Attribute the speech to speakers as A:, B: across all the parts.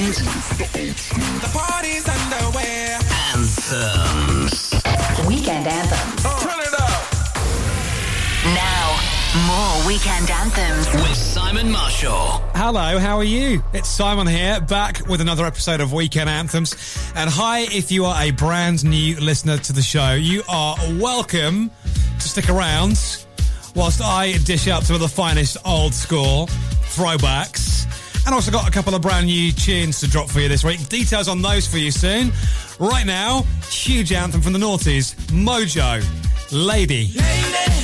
A: and
B: the party's underway.
A: Anthems.
C: Weekend anthems. Oh.
B: Turn it up.
C: Now, more weekend anthems
A: with Simon Marshall.
D: Hello, how are you? It's Simon here, back with another episode of Weekend Anthems. And hi, if you are a brand new listener to the show, you are welcome to stick around whilst I dish out some of the finest old school throwbacks and also got a couple of brand new tunes to drop for you this week. Details on those for you soon. Right now, huge anthem from the noughties, Modjo, Lady.
B: Lady.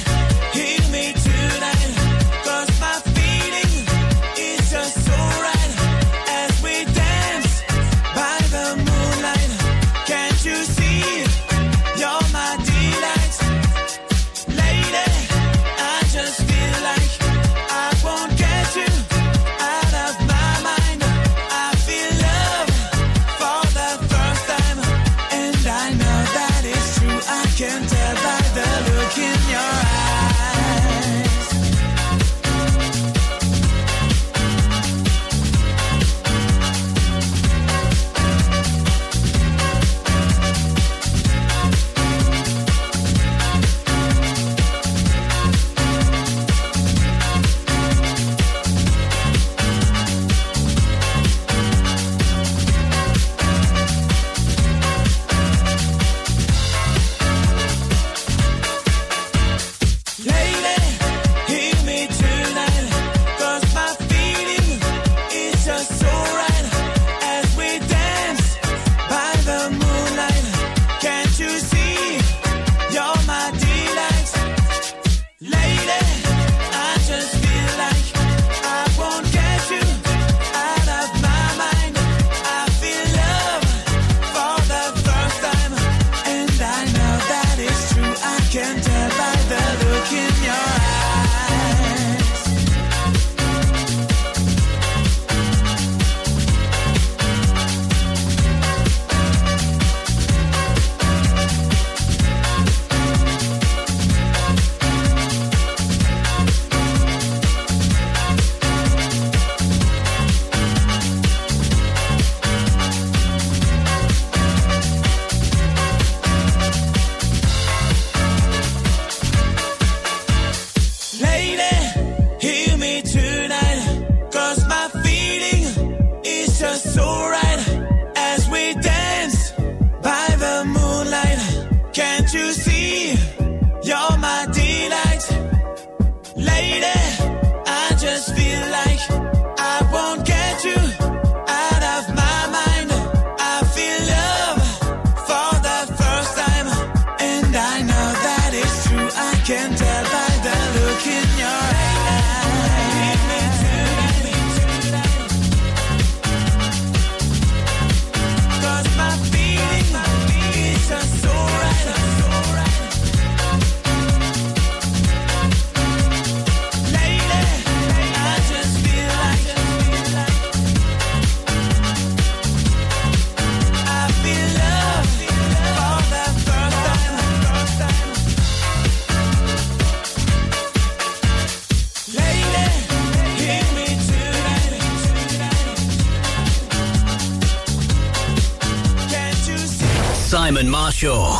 A: Simon Marshall.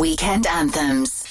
C: Weekend Anthems.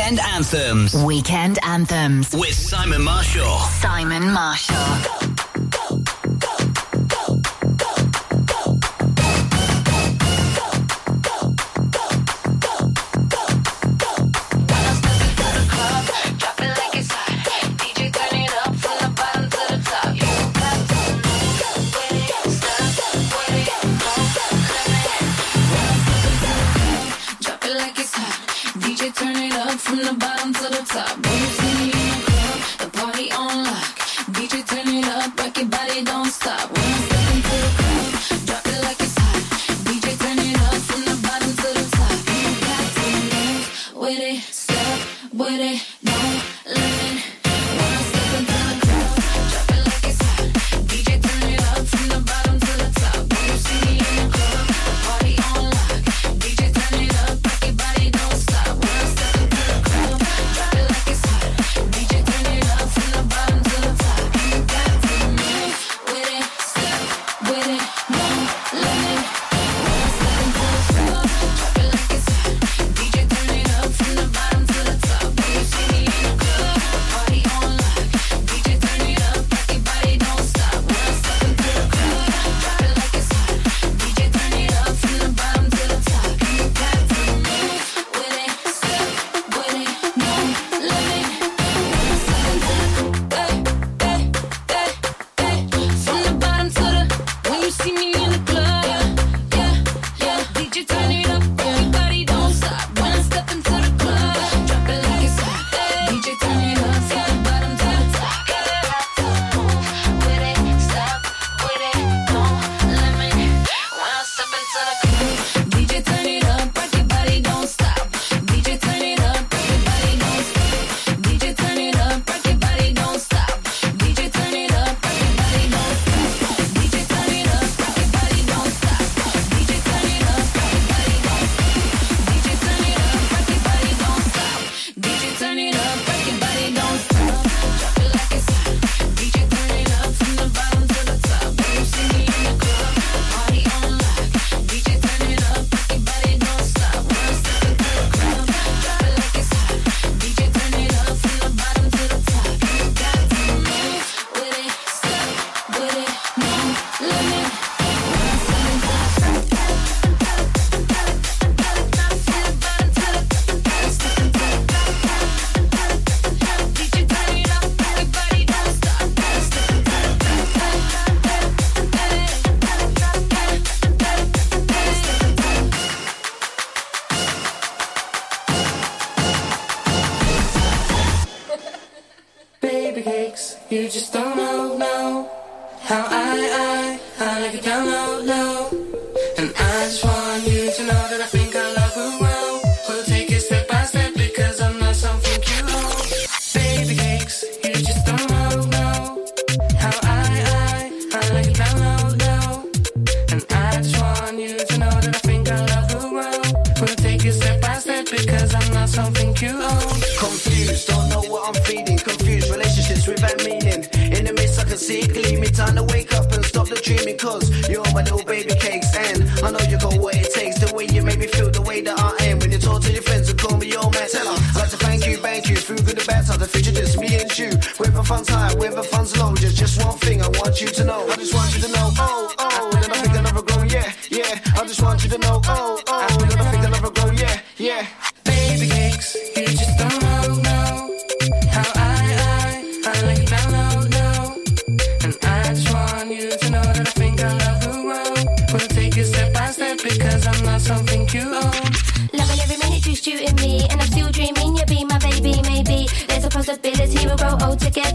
A: Weekend Anthems
C: Weekend Anthems.
A: with Simon Marshall.
C: Simon Marshall.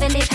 E: and it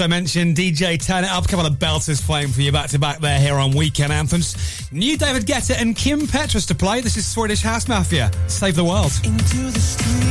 E: I
D: mentioned DJ Turn It Up. A couple of belters playing for you back to back there here on Weekend Anthems. New David Guetta and Kim Petras to play. This is Swedish House Mafia. Save the world.
F: Into the
B: street.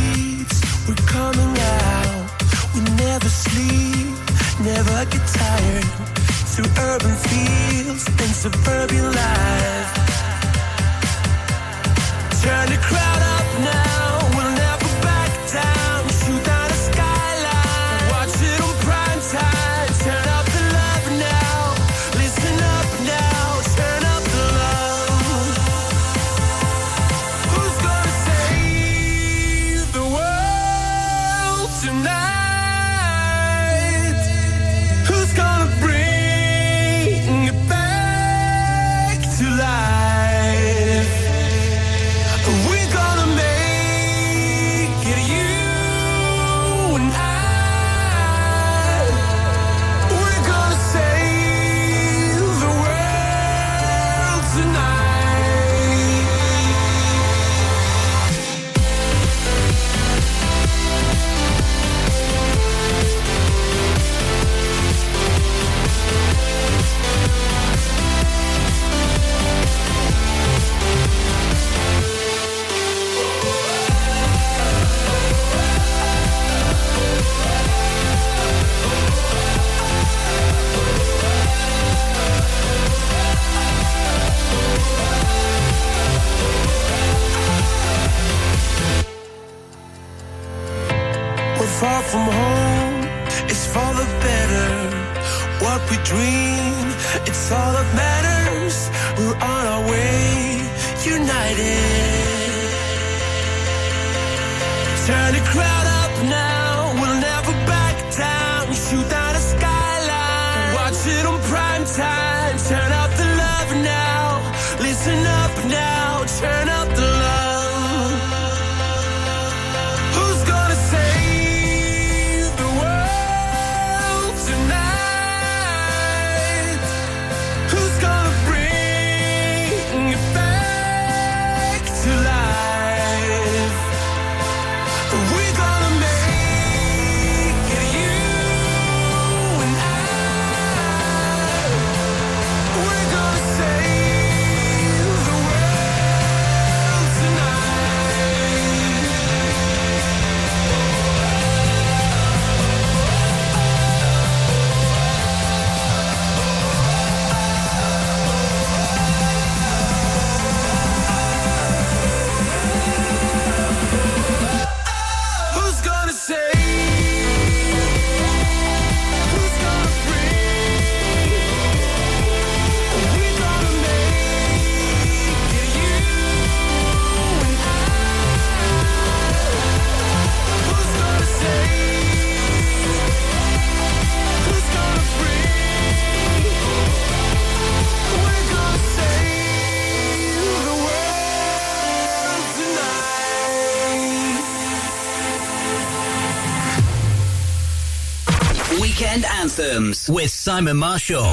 B: With Simon Marshall.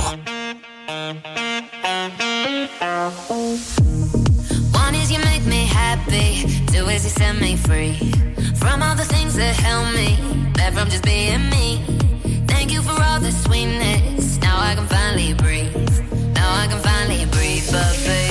G: One is you make me happy, two is you set me free from all the things that me from just being me. Thank you for all the sweetness. Now I can finally breathe. Now I can finally breathe.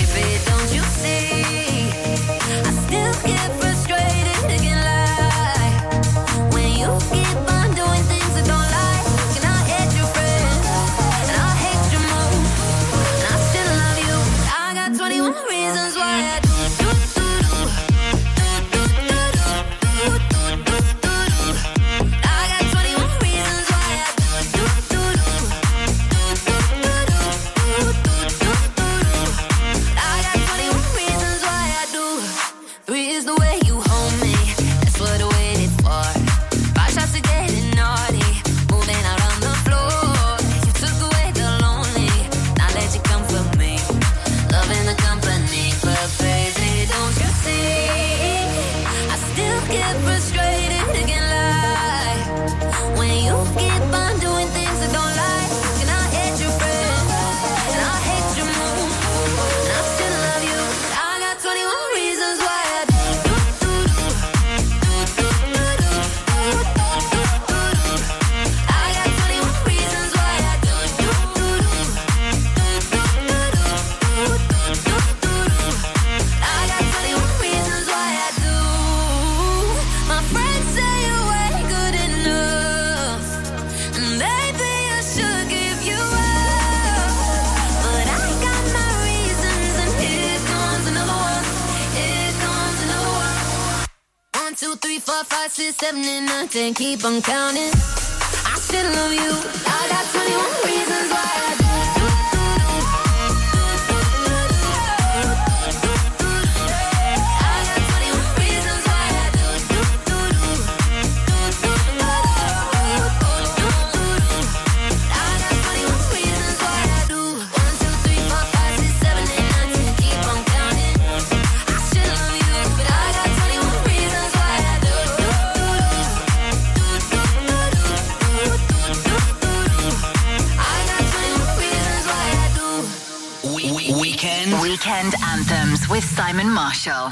A: Weekend.
C: Weekend anthems with Simon Marshall.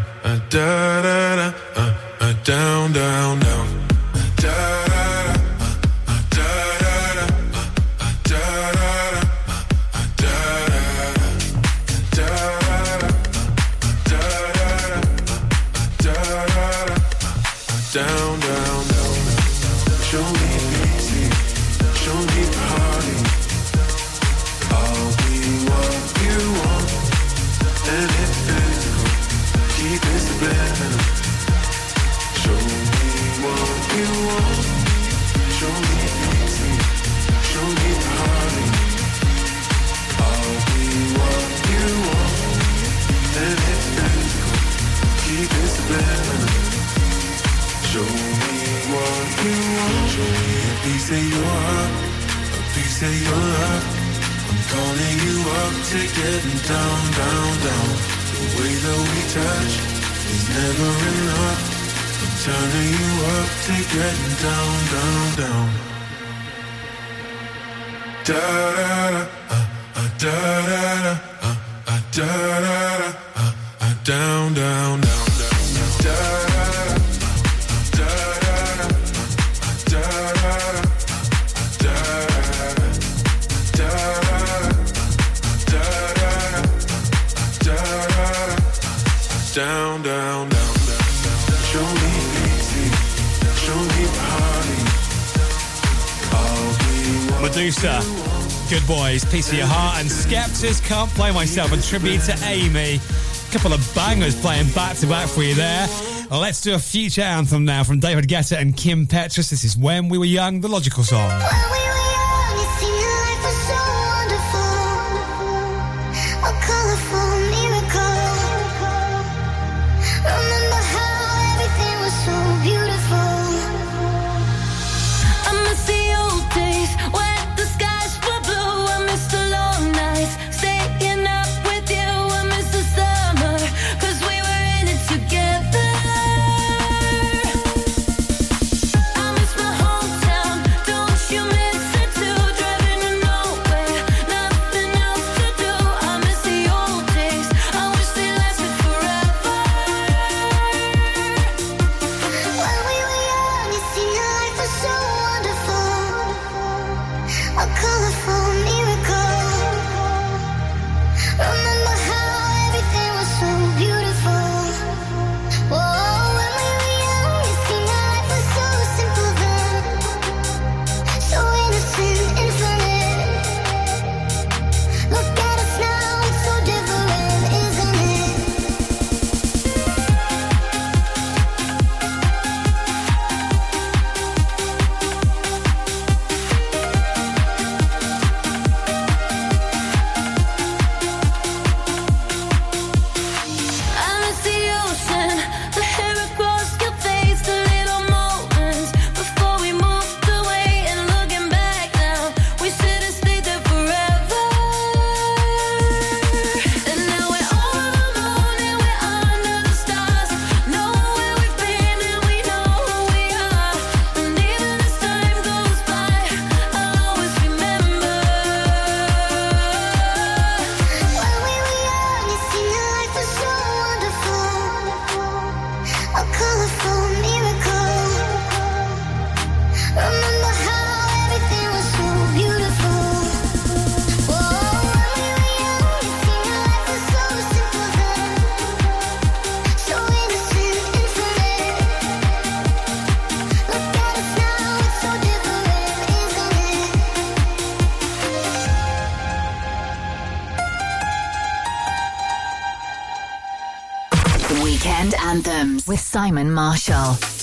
H: Just Can't Play Myself, a tribute to Amy. A couple of bangers playing back to back for you there. Let's do a future anthem now from David Guetta and Kim Petras. This is When We Were Young, the logical song.
I: with Simon Marshall.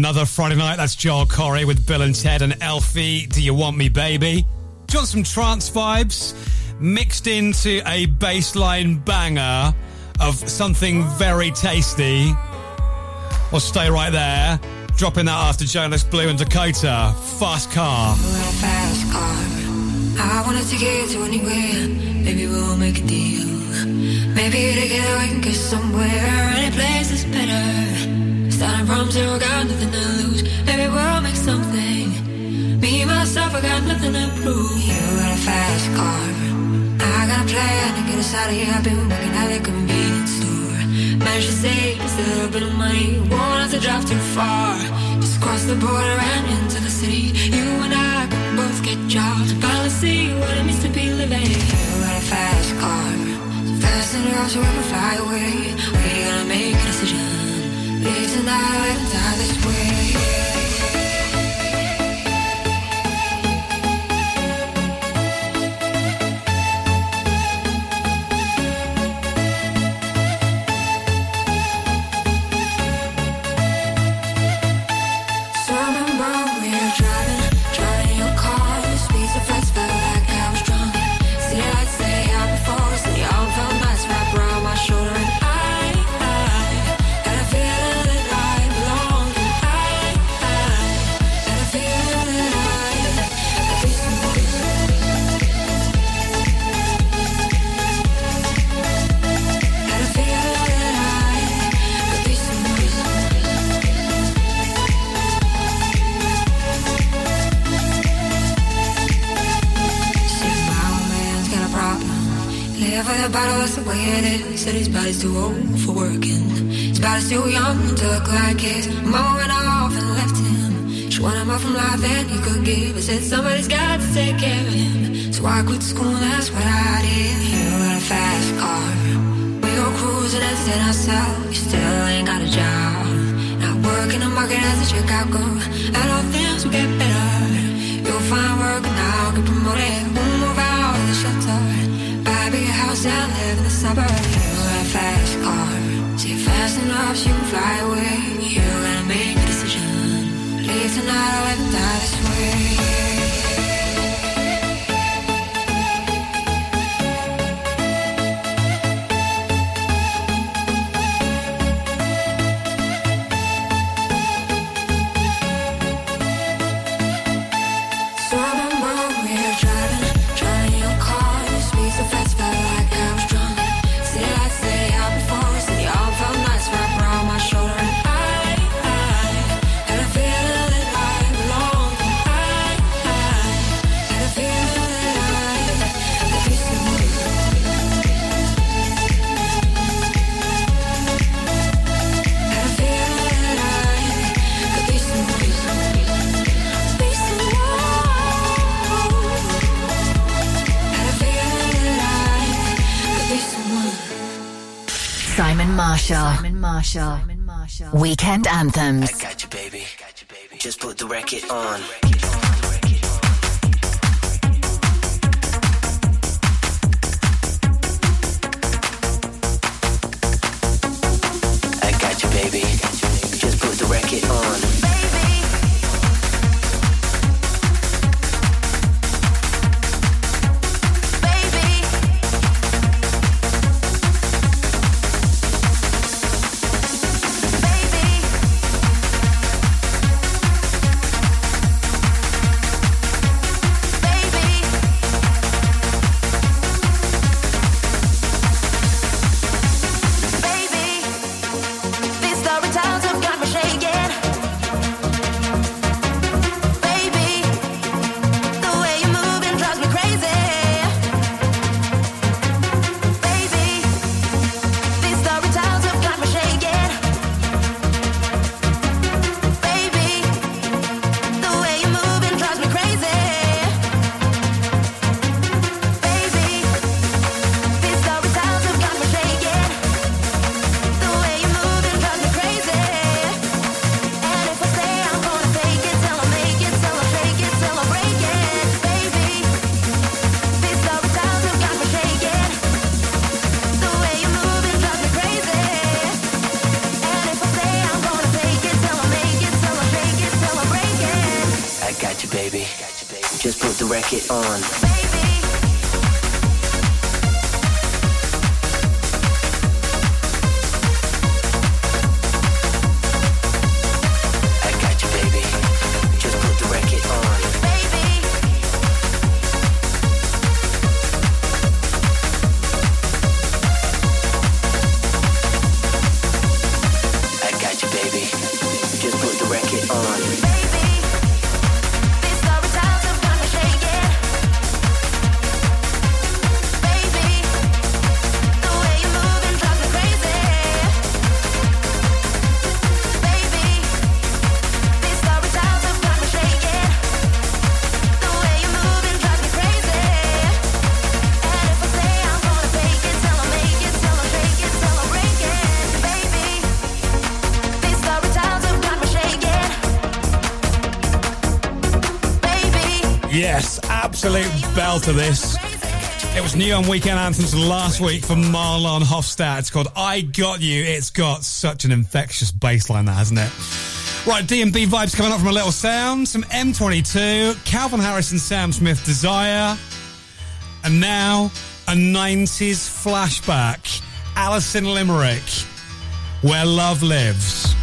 D: Another Friday Night, that's Joel Corry with Billen Ted and Elfie. Do you want me, baby? Do you want some trance vibes mixed into a bassline banger of something very tasty? Well, stay right there. Dropping that after Jonas Blue and Dakota. Fast car.
J: a fast car. I wanna take it to anywhere. Maybe we'll make a deal. Maybe together we can get somewhere. Any place is better. Starting from zero, got nothing to lose. Maybe we'll make something. Me, myself, I got nothing to prove. You got a fast car. I got a plan to get us out of here. I've been working at the convenience store. Managed to save just a little bit of money. Won't have to drive too far. Just cross the border and into the city. You and I can both get jobs. Finally see what it means to be living. You got a fast car. So fast enough so we can fly away. We gotta make a decision. Leave tonight it die this way. Too old for working. His body's too young to look like his. Mama went off and left him. She wanted more from life than he could give. I said somebody's got to take care of him. So I quit school, that's what I did. You got a fast car. We go cruising and set ourselves. You still ain't got a job. Not working the market as a girl. And all things will get better. You'll find work and I'll get promoted. We'll move out of the shelter. Buy a bigger house and live in the suburbs. Fast car. See fast enough you can fly away. You gotta make a decision. Leave tonight or let die this way.
C: Weekend anthems.
G: I got you, baby. Just put the record on.
D: absolute belter, this. It was new on Weekend Anthems last week from Marlon Hoffstadt. It's called I Got You. It's got such an infectious bassline, that, hasn't it? Right, DMB vibes coming up from a little sound, some M22, Calvin Harris and Sam Smith Desire, and now a 90s flashback. Alison Limerick, Where Love Lives.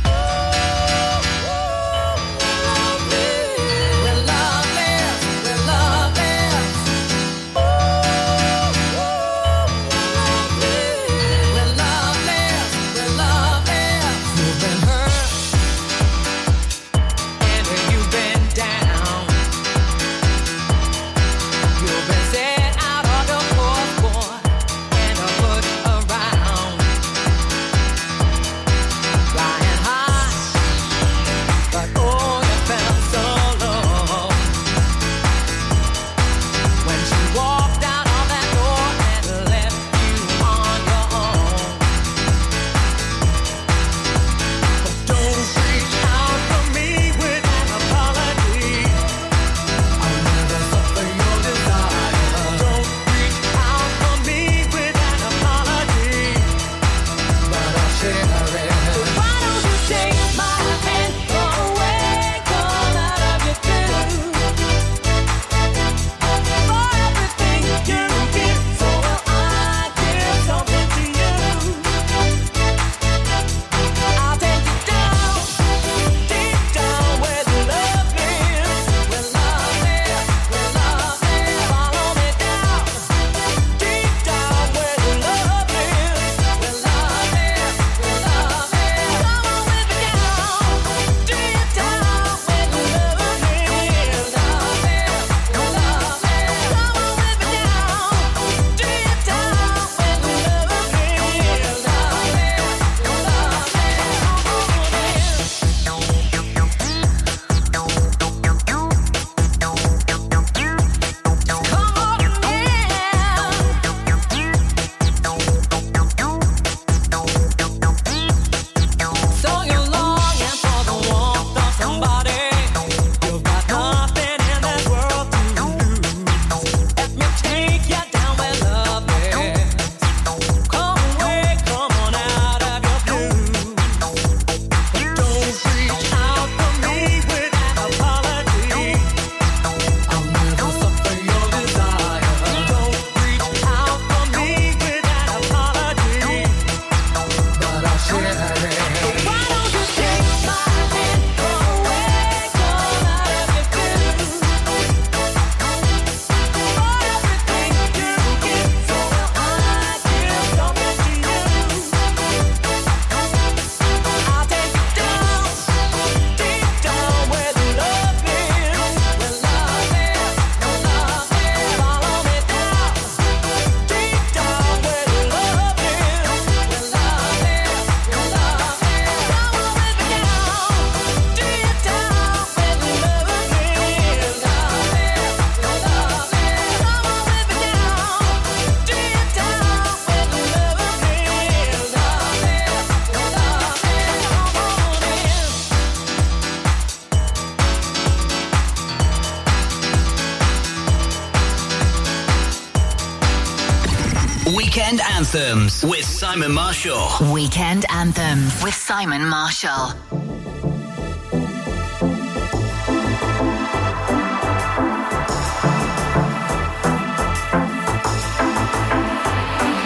A: Anthems with Simon Marshall.
K: Weekend Anthems with Simon Marshall.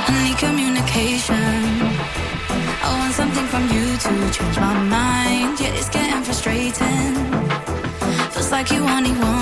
L: Only communication. I want something from you to change my mind. Yeah, it's getting frustrating. Feels like you only want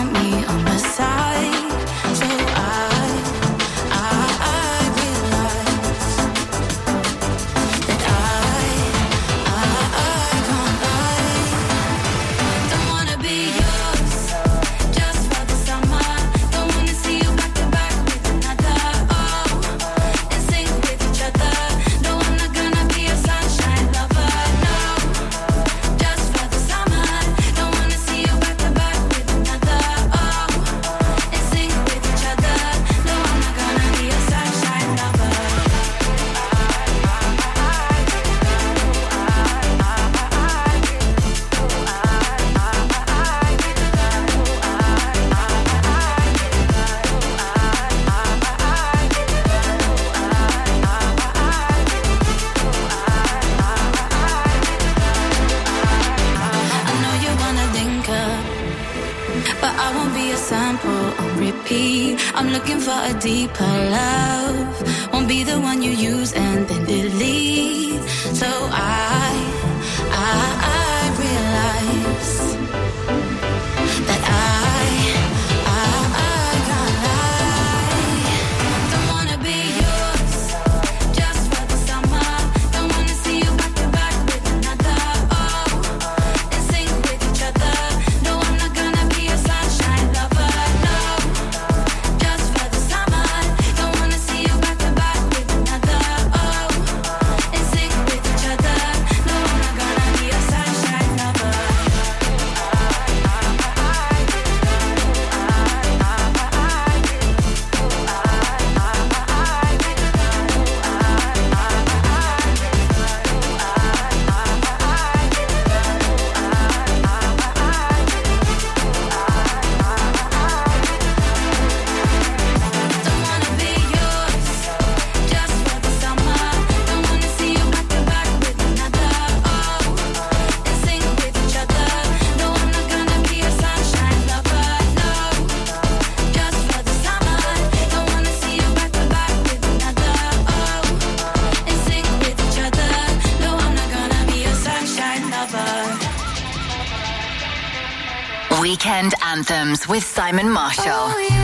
L: With
K: Simon Marshall.
L: Oh, yeah.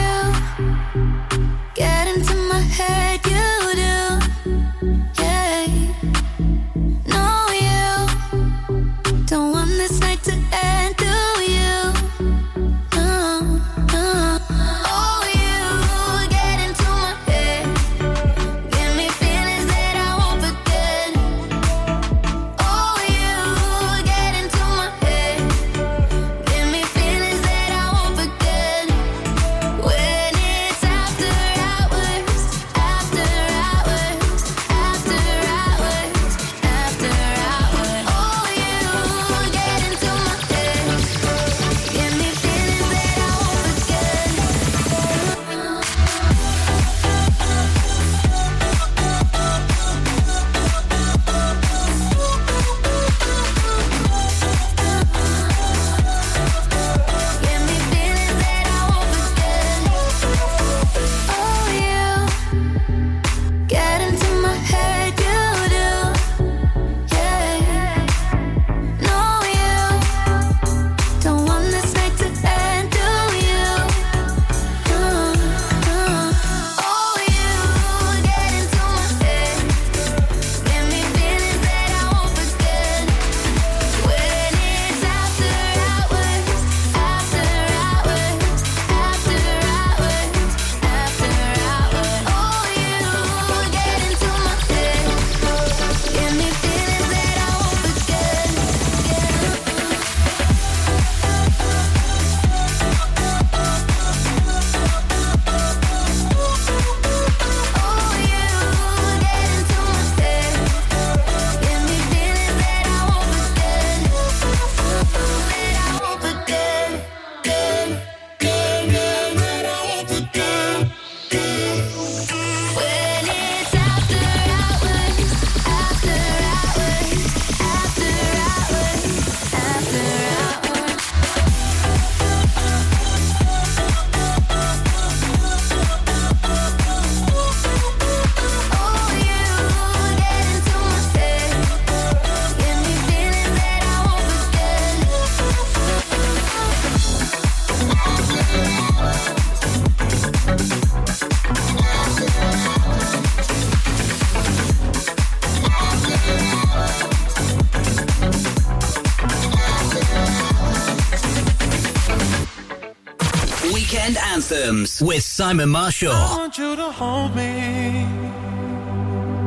A: With Simon Marshall.
M: I want you to hold me.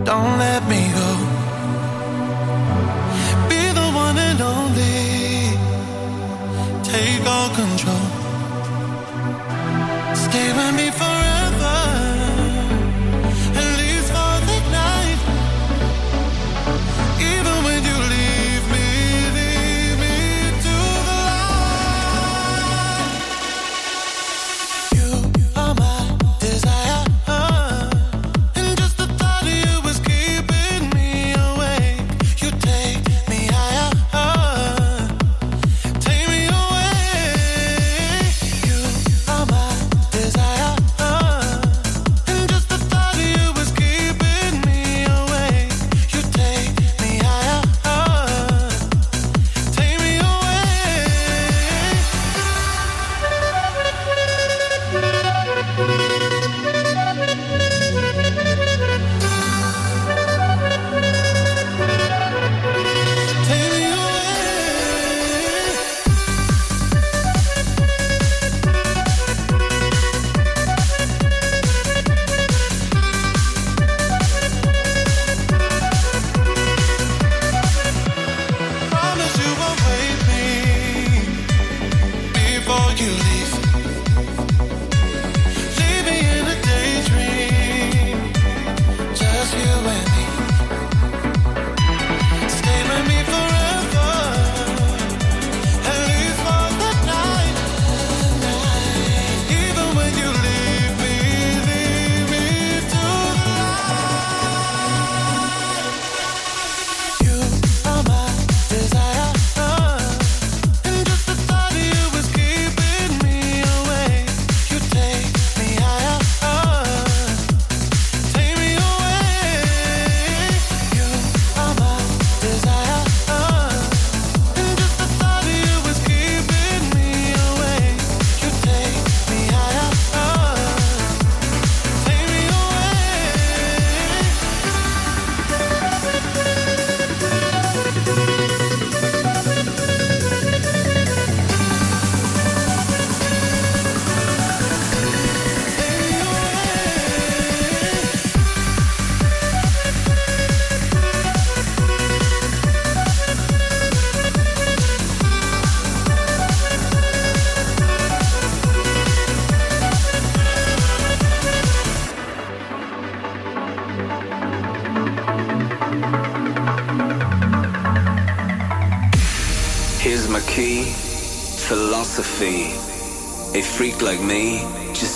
M: Don't let me go.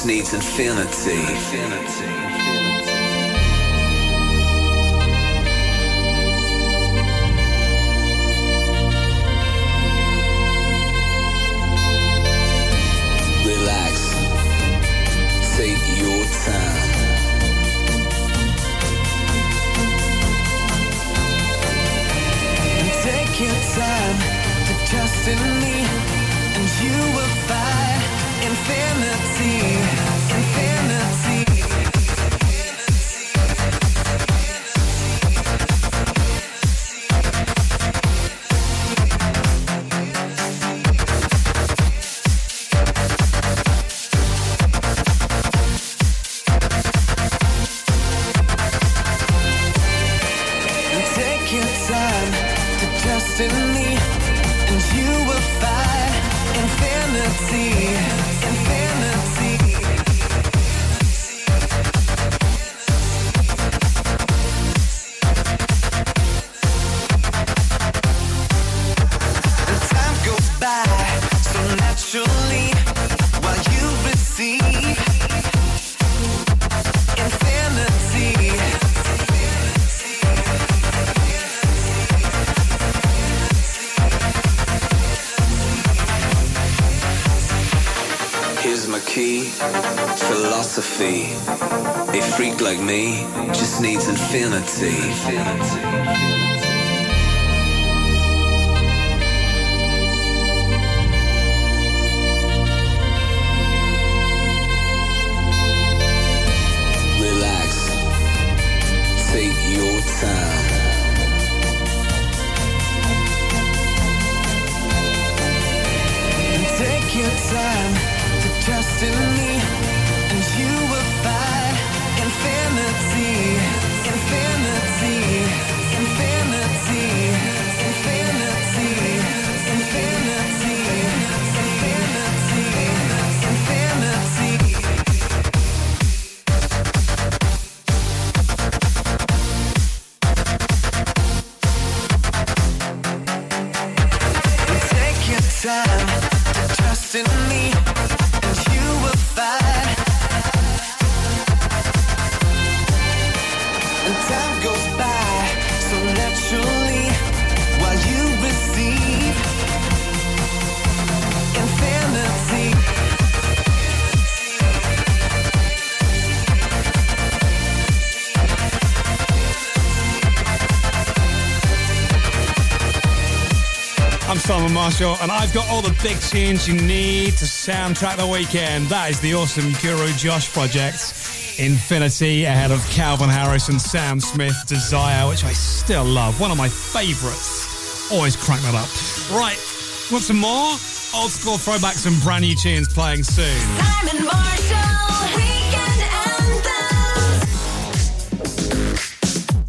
N: needs infinity.
M: infinity. infinity.
O: infinity.
D: I'm Simon Marshall, and I've got all the big tunes you need to soundtrack the weekend. That is the awesome Guru Josh project, Infinity, ahead of Calvin Harris and Sam Smith, Desire, which I still love. One of my favourites. Always crank that up. Right, want some more? Old school throwbacks and brand new tunes playing soon.
P: Simon Marshall,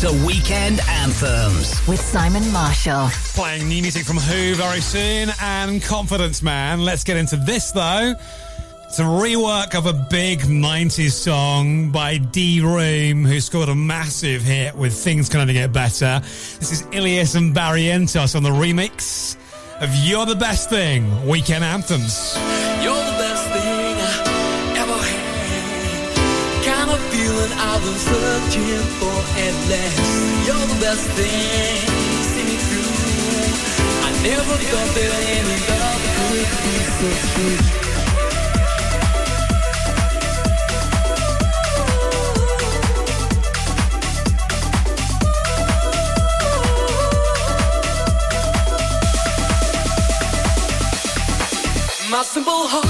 P: to
A: Weekend Anthems
K: with Simon Marshall.
D: Playing new music from Wh0 very soon and Confidence Man. Let's get into this though. It's a rework of a big 90s song by D:Ream, who scored a massive hit with Things Can Only Get Better. This is Illyus and Barrientos on the remix of You're the Best Thing, Weekend Anthems.
B: I've been searching for endless. You're the best thing, see me through. I never thought that any love could be so true. My simple heart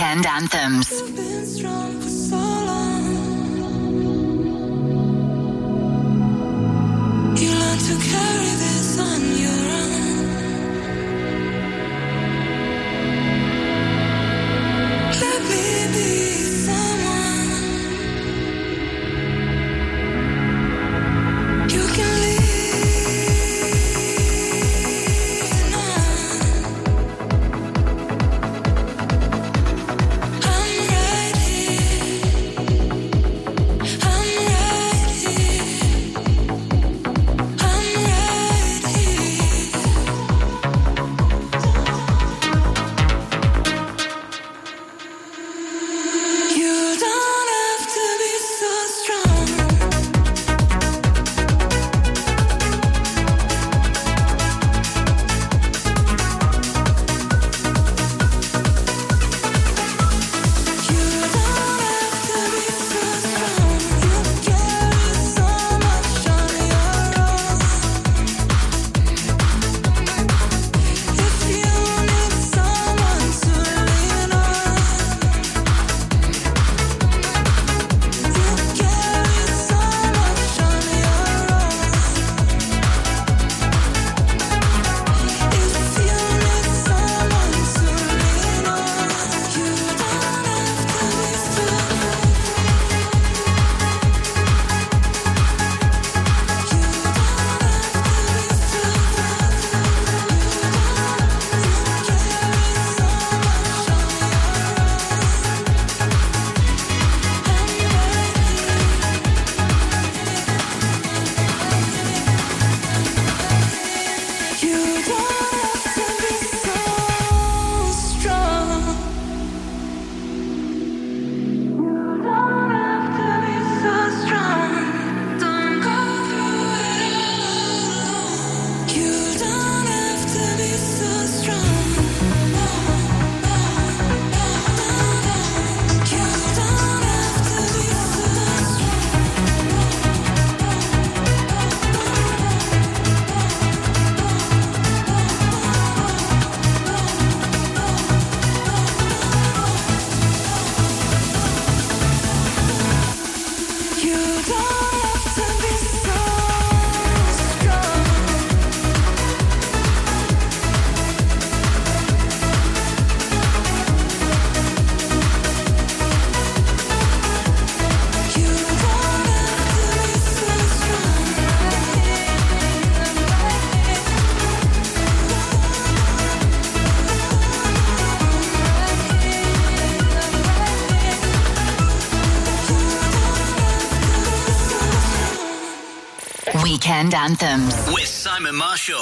C: Weekend Anthems.
K: Weekend Anthems
A: with Simon Marshall.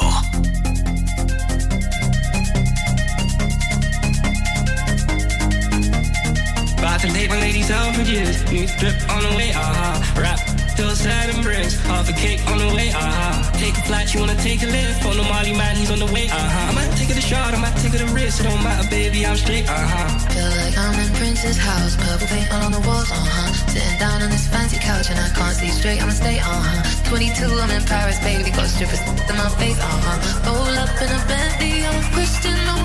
B: Bought the paper ladies out for years. New strip on the way, aha. Uh-huh. Rap till sad and bricks. Half a cake on the way, aha. Uh-huh. Take a flight, you wanna take a lift. On the Molly man, he's on the way, aha. Uh-huh. I might take it a shot, I might take it a risk. It don't matter, baby, I'm straight, uh huh.
L: Feel like I'm in Prince's house. Purple paint on the walls, uh huh. Sitting down on this fancy couch and I can't see straight, I'ma stay on uh-huh. 22, I'm in Paris, baby, got strippers in my face, uh-huh. Roll up in a bentley, I'm a Christian, no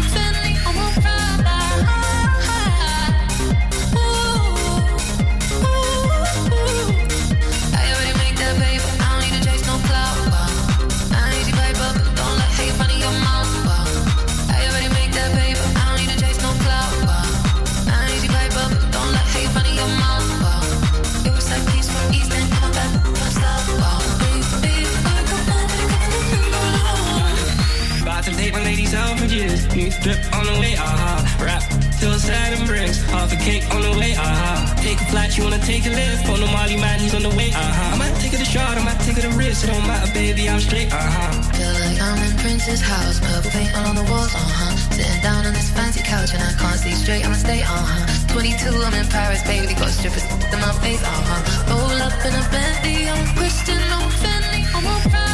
L: drip on
B: the way, ah. Rap till sad and bricks, half a cake on the way, ah. Take a flight, you wanna take a lift, on the Molly man, he's on the way, ah. I might take it a shot, I might take it a risk, it don't matter, baby, I'm straight, ah.
L: Feel like I'm in Prince's house, purple paint all on the walls, uh huh. Sitting down on this fancy couch and I can't see straight, I'ma stay, uh huh. 22, I'm in Paris, baby, got strippers in my face, uh huh. Roll up in a Bentley, I'm Christian, no Fendi, I'm a
B: pride.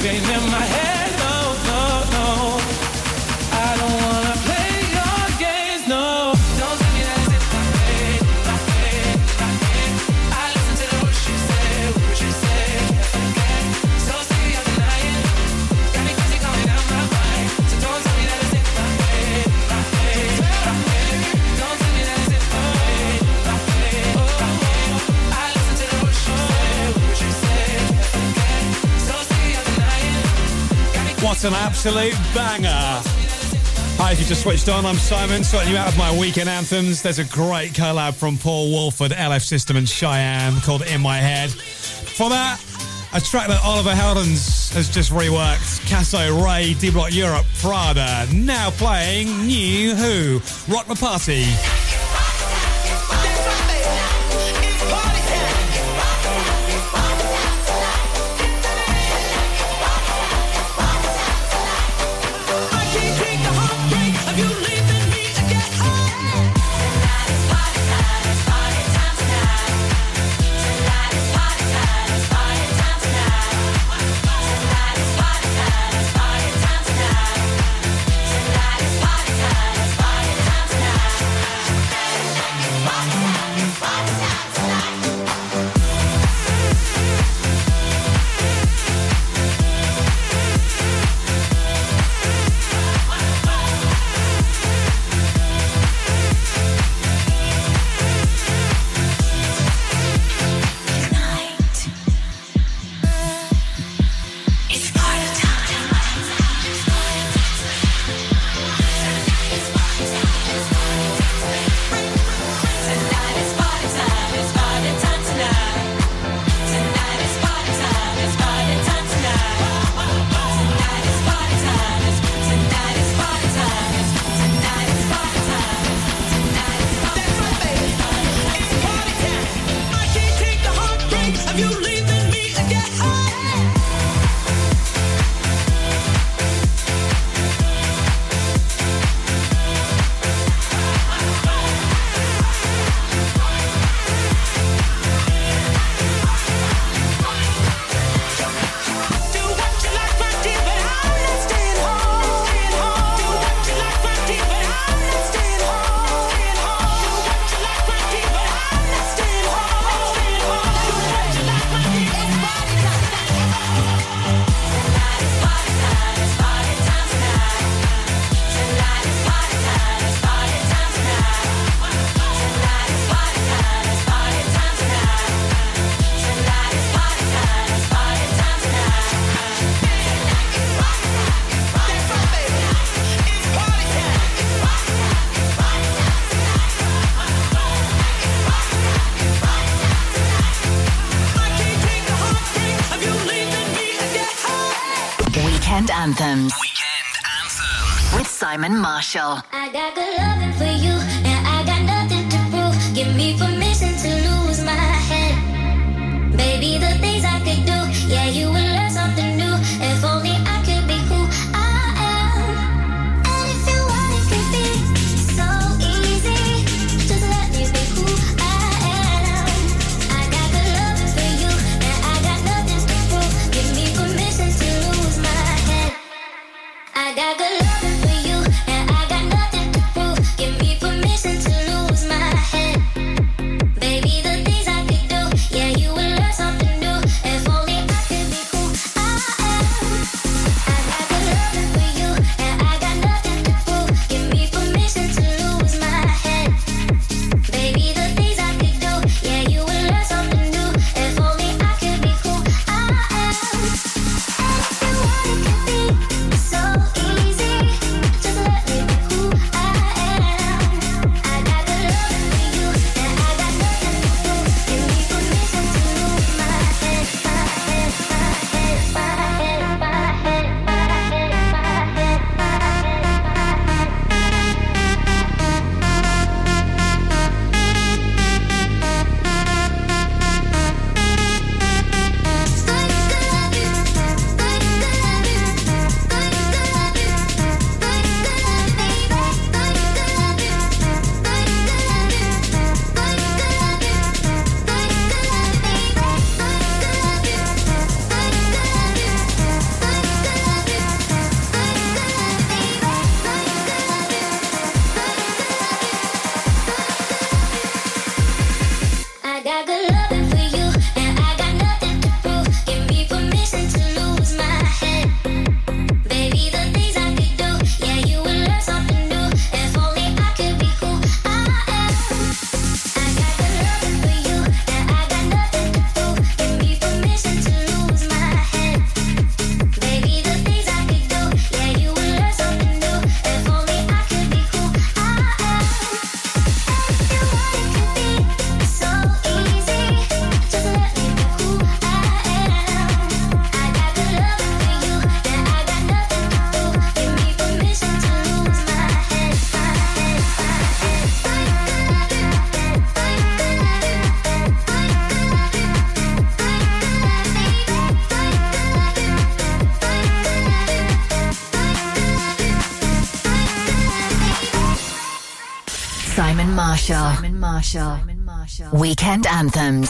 B: pain in my head.
D: That's an absolute banger. Hi, if you just switched on, I'm Simon, sorting you out of my weekend anthems. There's a great collab from Paul Woolford, LF System, and Cheyenne called In My Head. For that, a track that Oliver Heldens has just reworked. Casso Raye, D Block Europe, Prada, now playing New Wh0. Rock the party.
H: Weekend Anthems. With Simon Marshall.
Q: Simon Marshall. Weekend Anthems.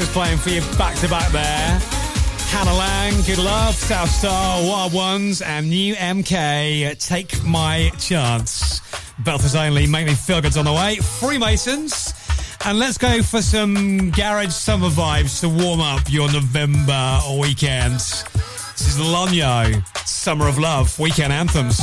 B: Texas playing for you back to back there. Hannah Laing, Good Love, Southstar, Wild Ones, and New MK, Take My Chance. Belters Only, Make Me Feel Good's on the way. Freemasons, and let's go for some garage summer vibes to warm up your November weekend. This is Lonyo, Summer of Love, Weekend Anthems.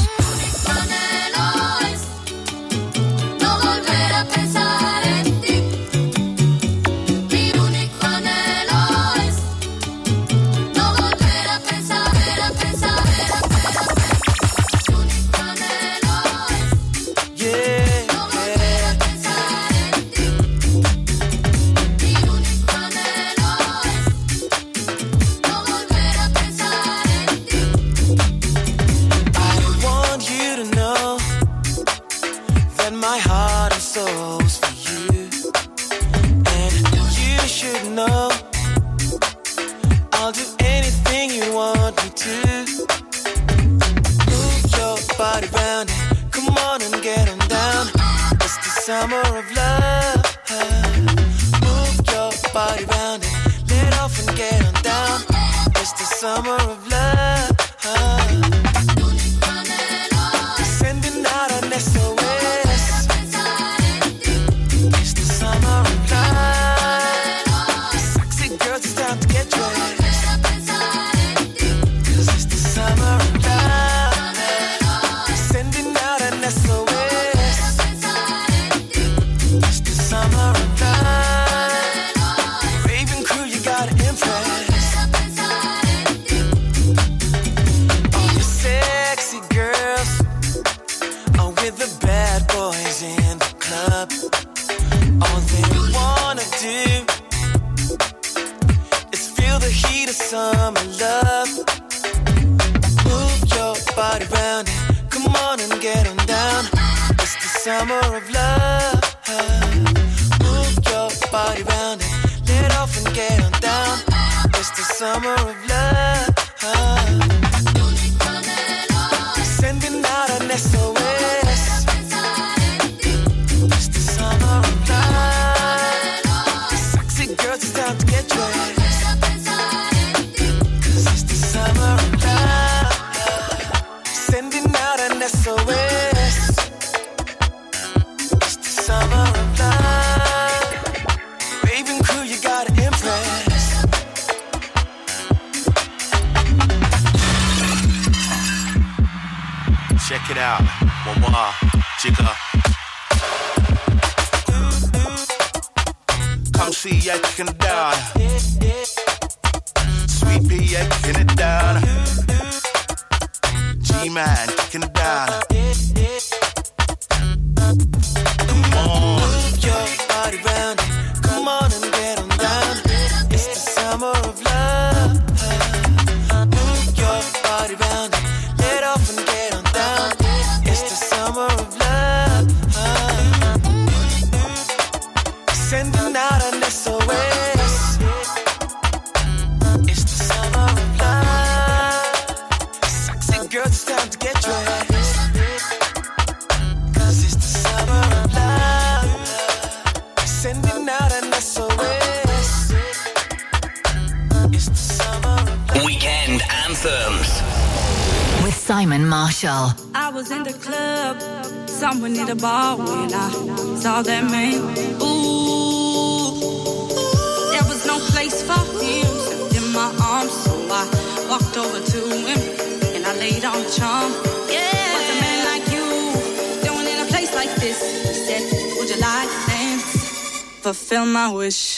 R: summer of you.
C: fulfill my wish.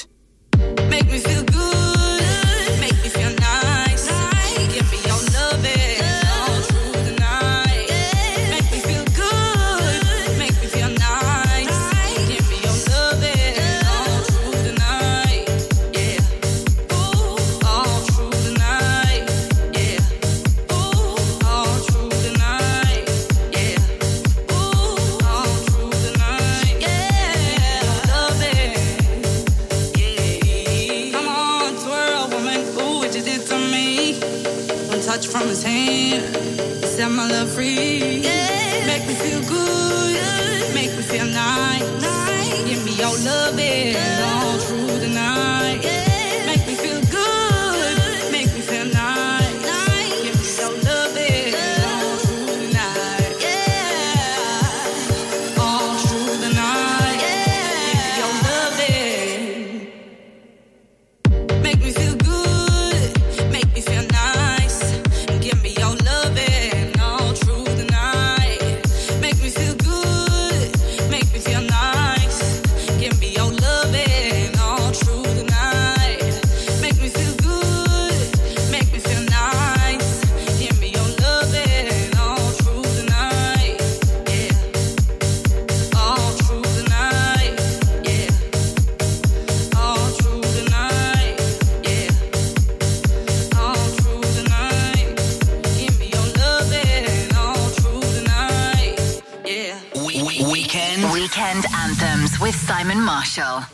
K: Simon Marshall.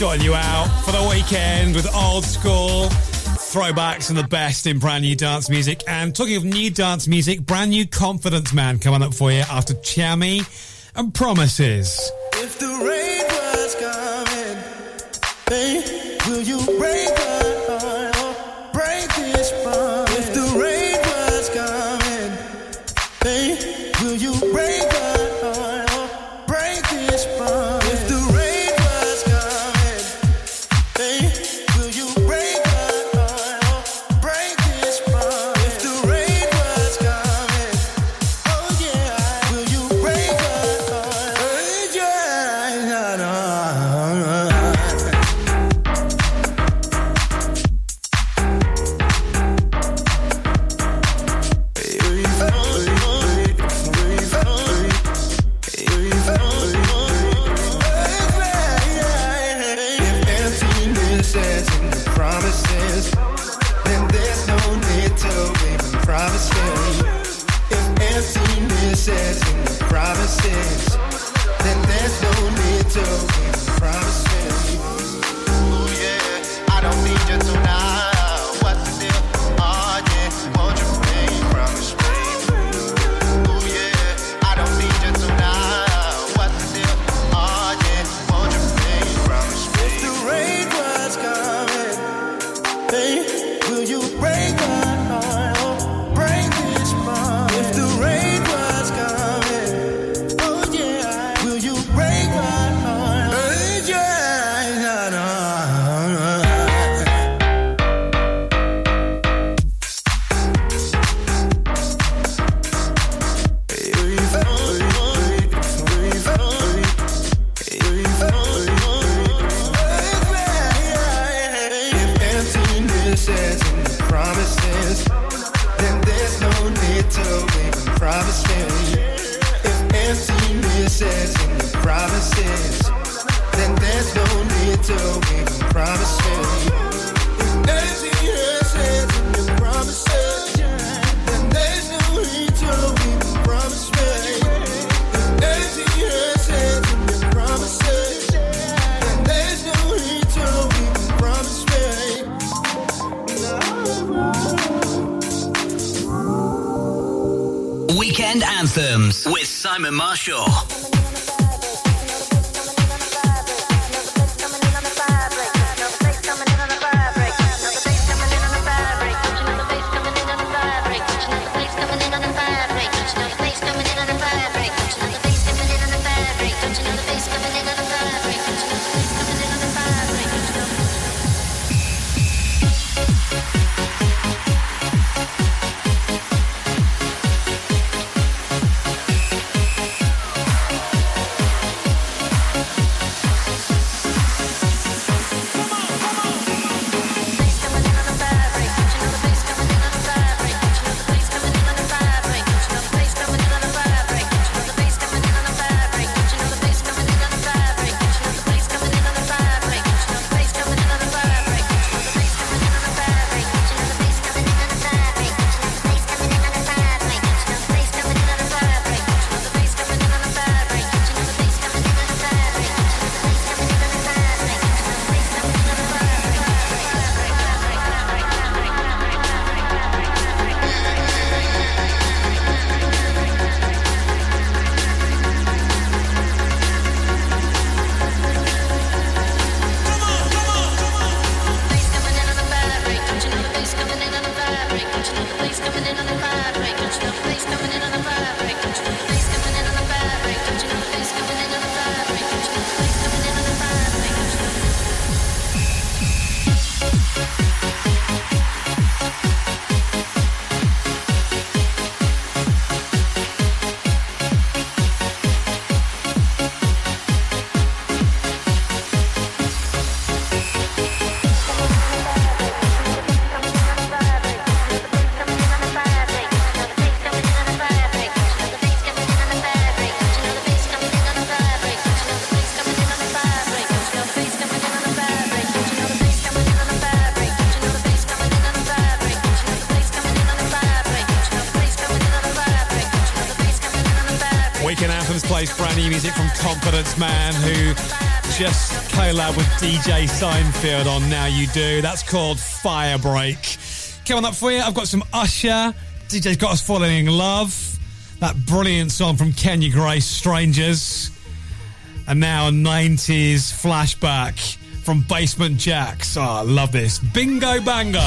D: sorting you out for the weekend with old school throwbacks and the best in brand new dance music. And talking of new dance music, brand new Confidence Man coming up for you after Chami and Promises.
A: Simon Marshall.
D: With DJ Seinfeld on Now You Do. That's called Firebreak. Coming up for you, I've got some Usher. DJ's got us falling in love. That brilliant song from Kenya Grace, Strangers. And now a 90s flashback from Basement Jaxx. Oh, I love this. Bingo Bango.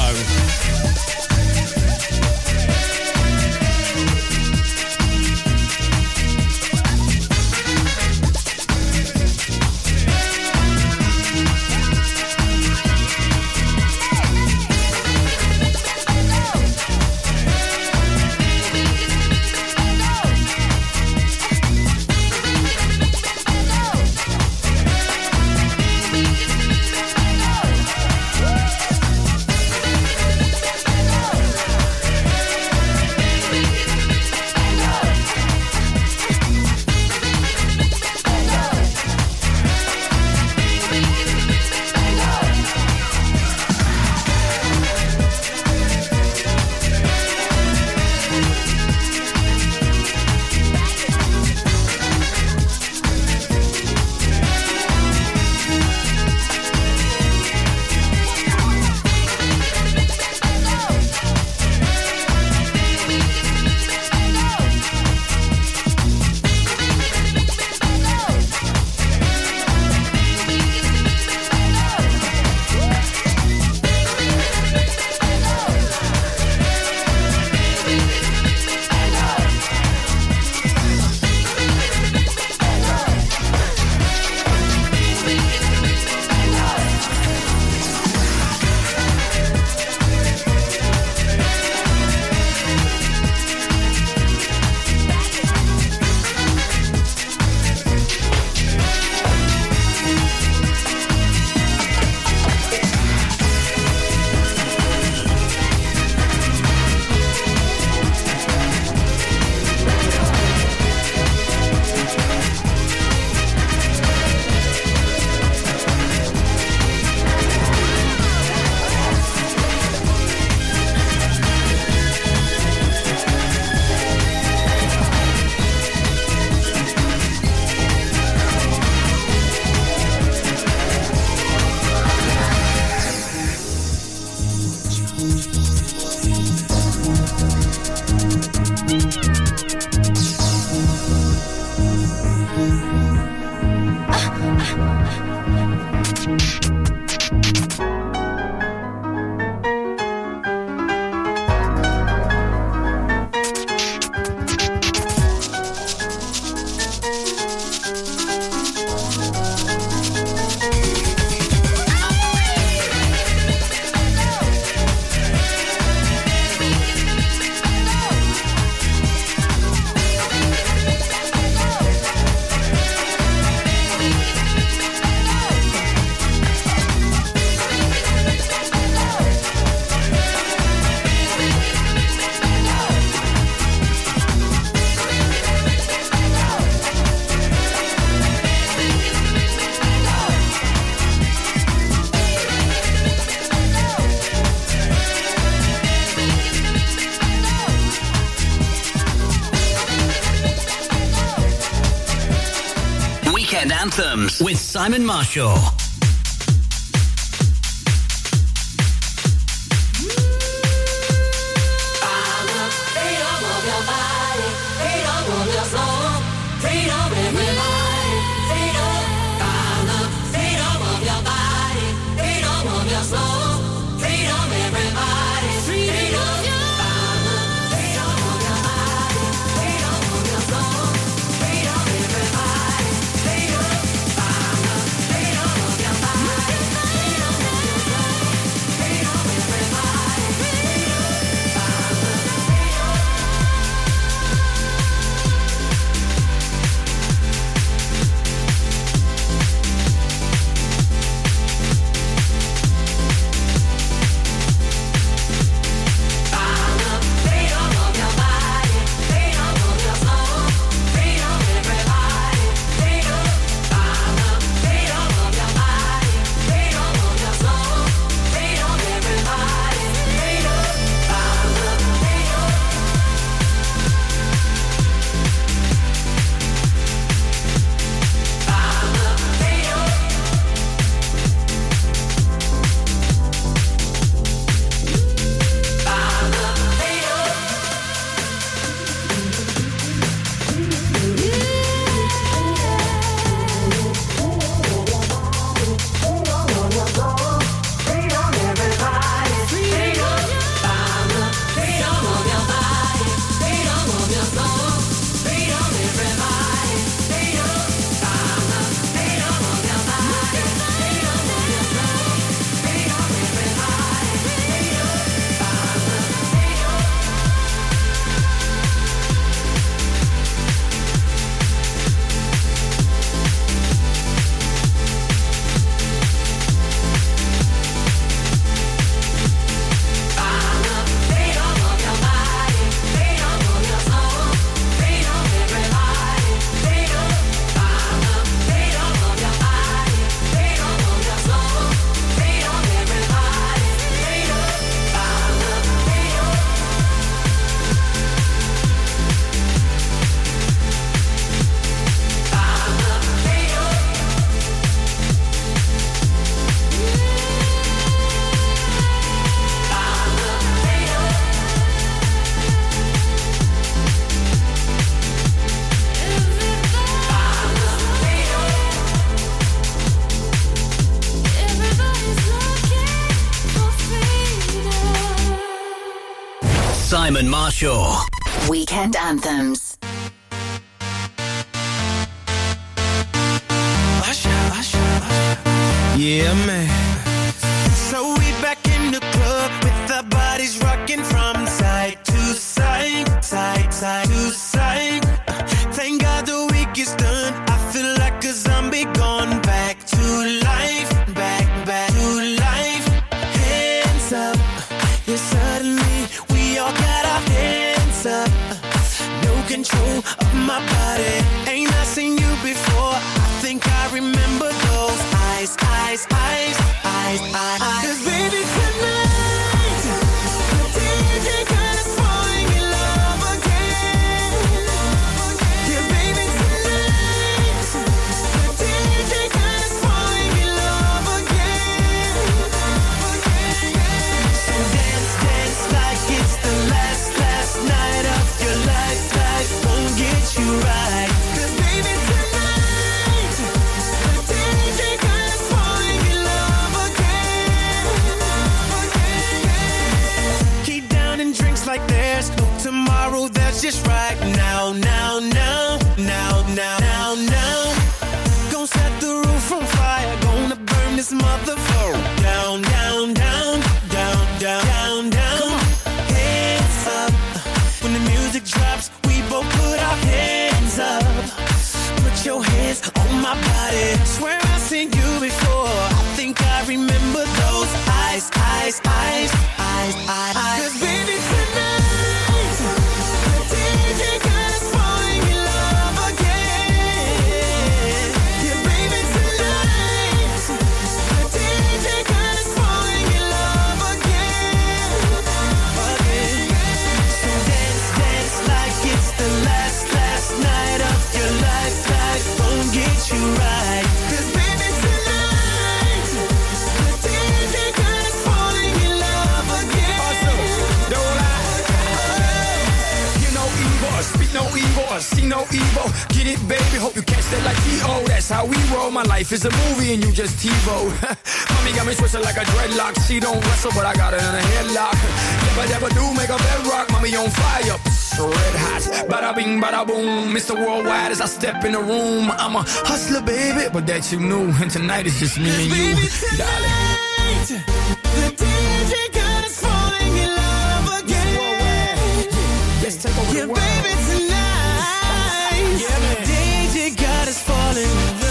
A: Simon Marshall. Simon Marshall.
K: Weekend Anthems.
O: Yeah, man. Evo. Get
B: it, baby, hope you catch that like EO. That's how we roll. My life is a movie and you just TiVo. Mommy got me twisted like a dreadlock. She don't wrestle, but I got her in a headlock. Never, never do make a bedrock. Mommy on fire, red hot. Bada bing, bada boom. Mr. Worldwide as I step in the room. I'm a hustler, baby, but that you knew. And tonight it's just me and you, tonight, darling.
O: The DJ God is falling in love again.
B: Yes, take over
O: yeah,
B: the world.
O: baby. darling.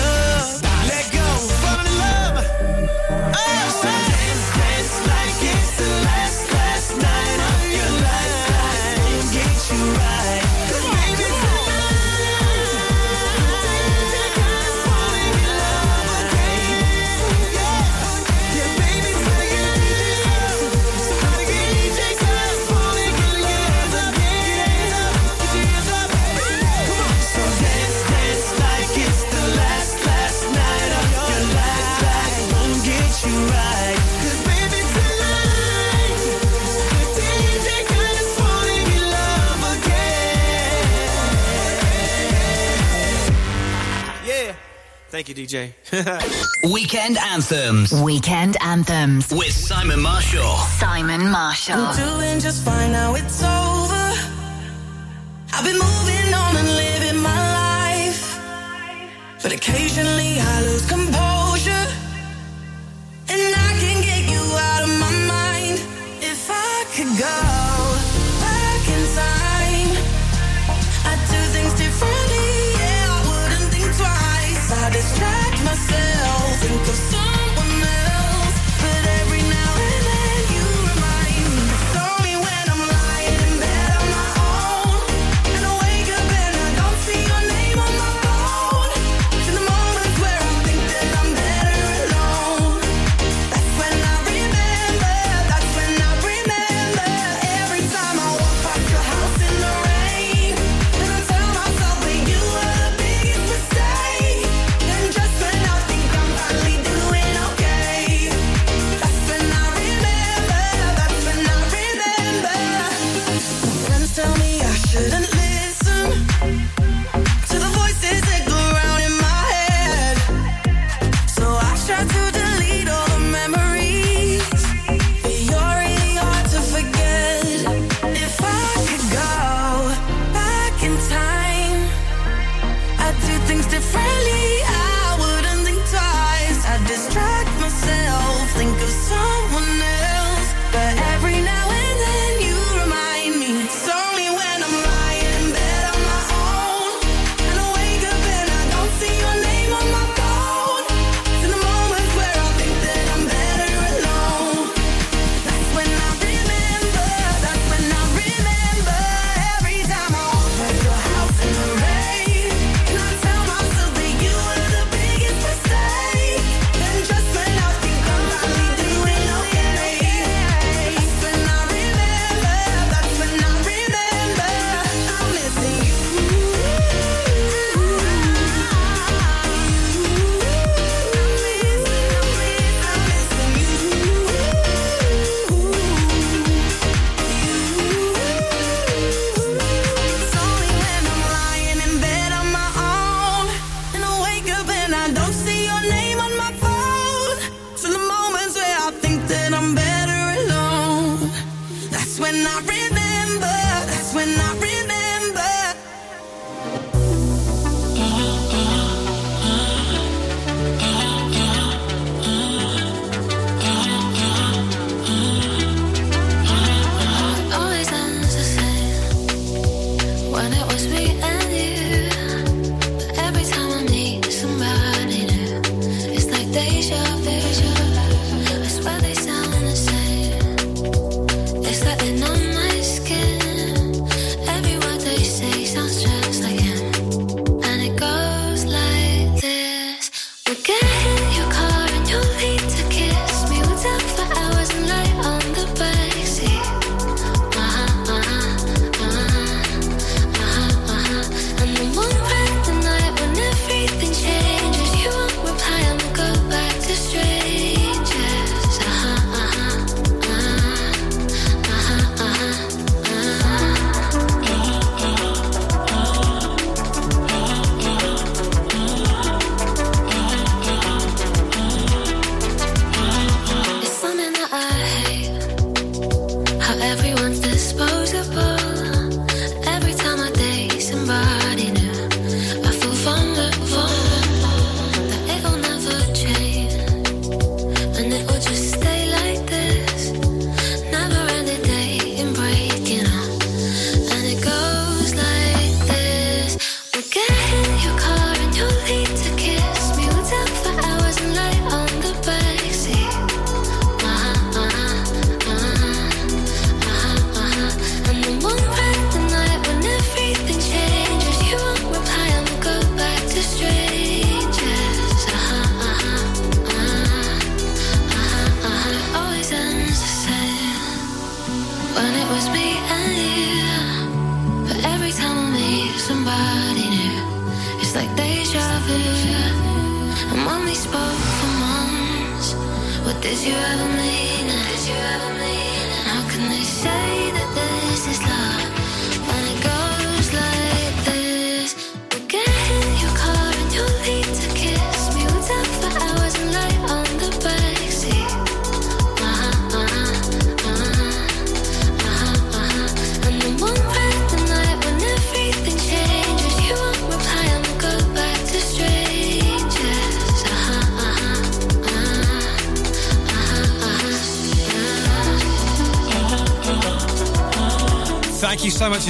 O: Thank you, DJ.
A: Weekend Anthems.
K: Weekend Anthems.
A: With Simon Marshall.
K: Simon Marshall.
S: I'm doing just fine now, it's over. I've been moving on and living my life. But occasionally I lose composure. And I can get you out of my mind if I could go.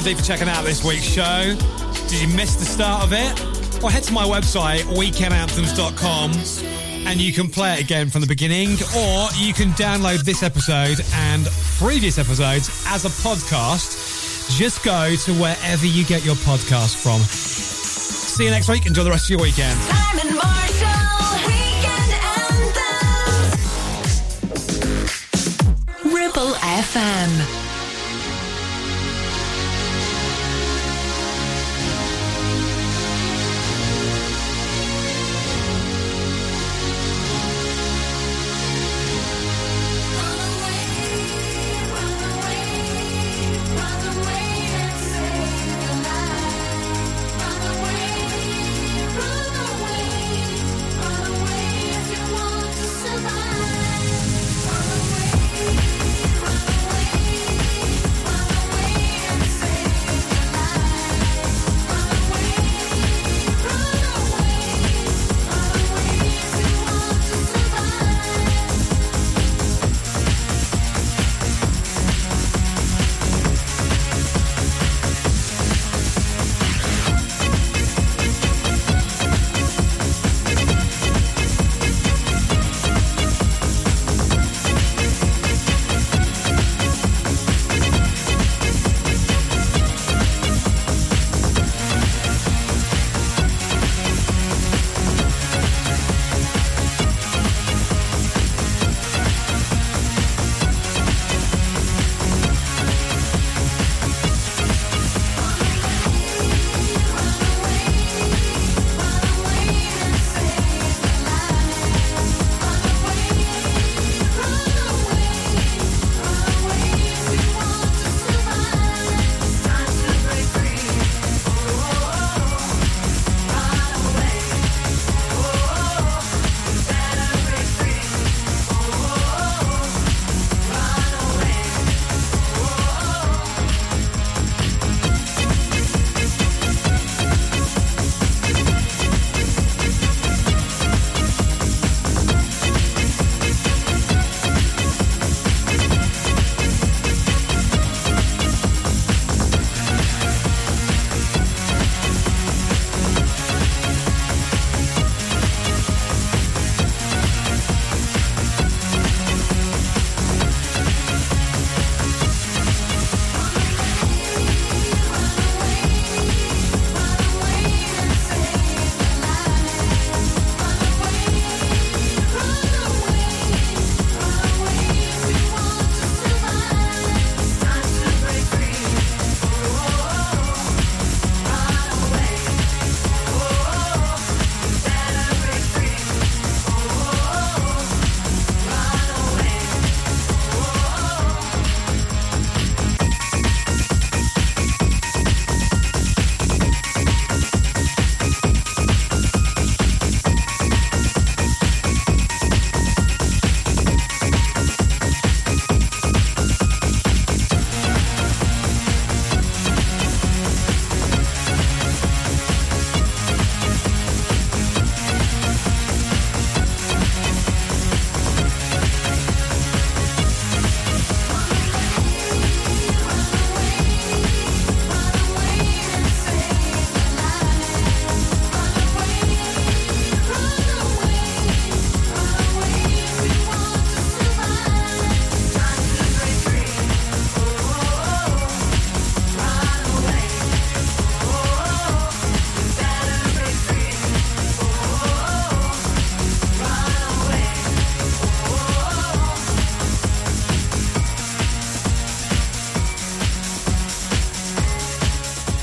D: indeed for checking out this week's show. Did you miss the start of it? Well, head to my website, weekendanthems.com, and you can play it again from the beginning, or you can download this episode and previous episodes as a podcast. Just go to wherever you get your podcast from. See you next week. Enjoy the rest of your weekend.
C: Simon Marshall, FM.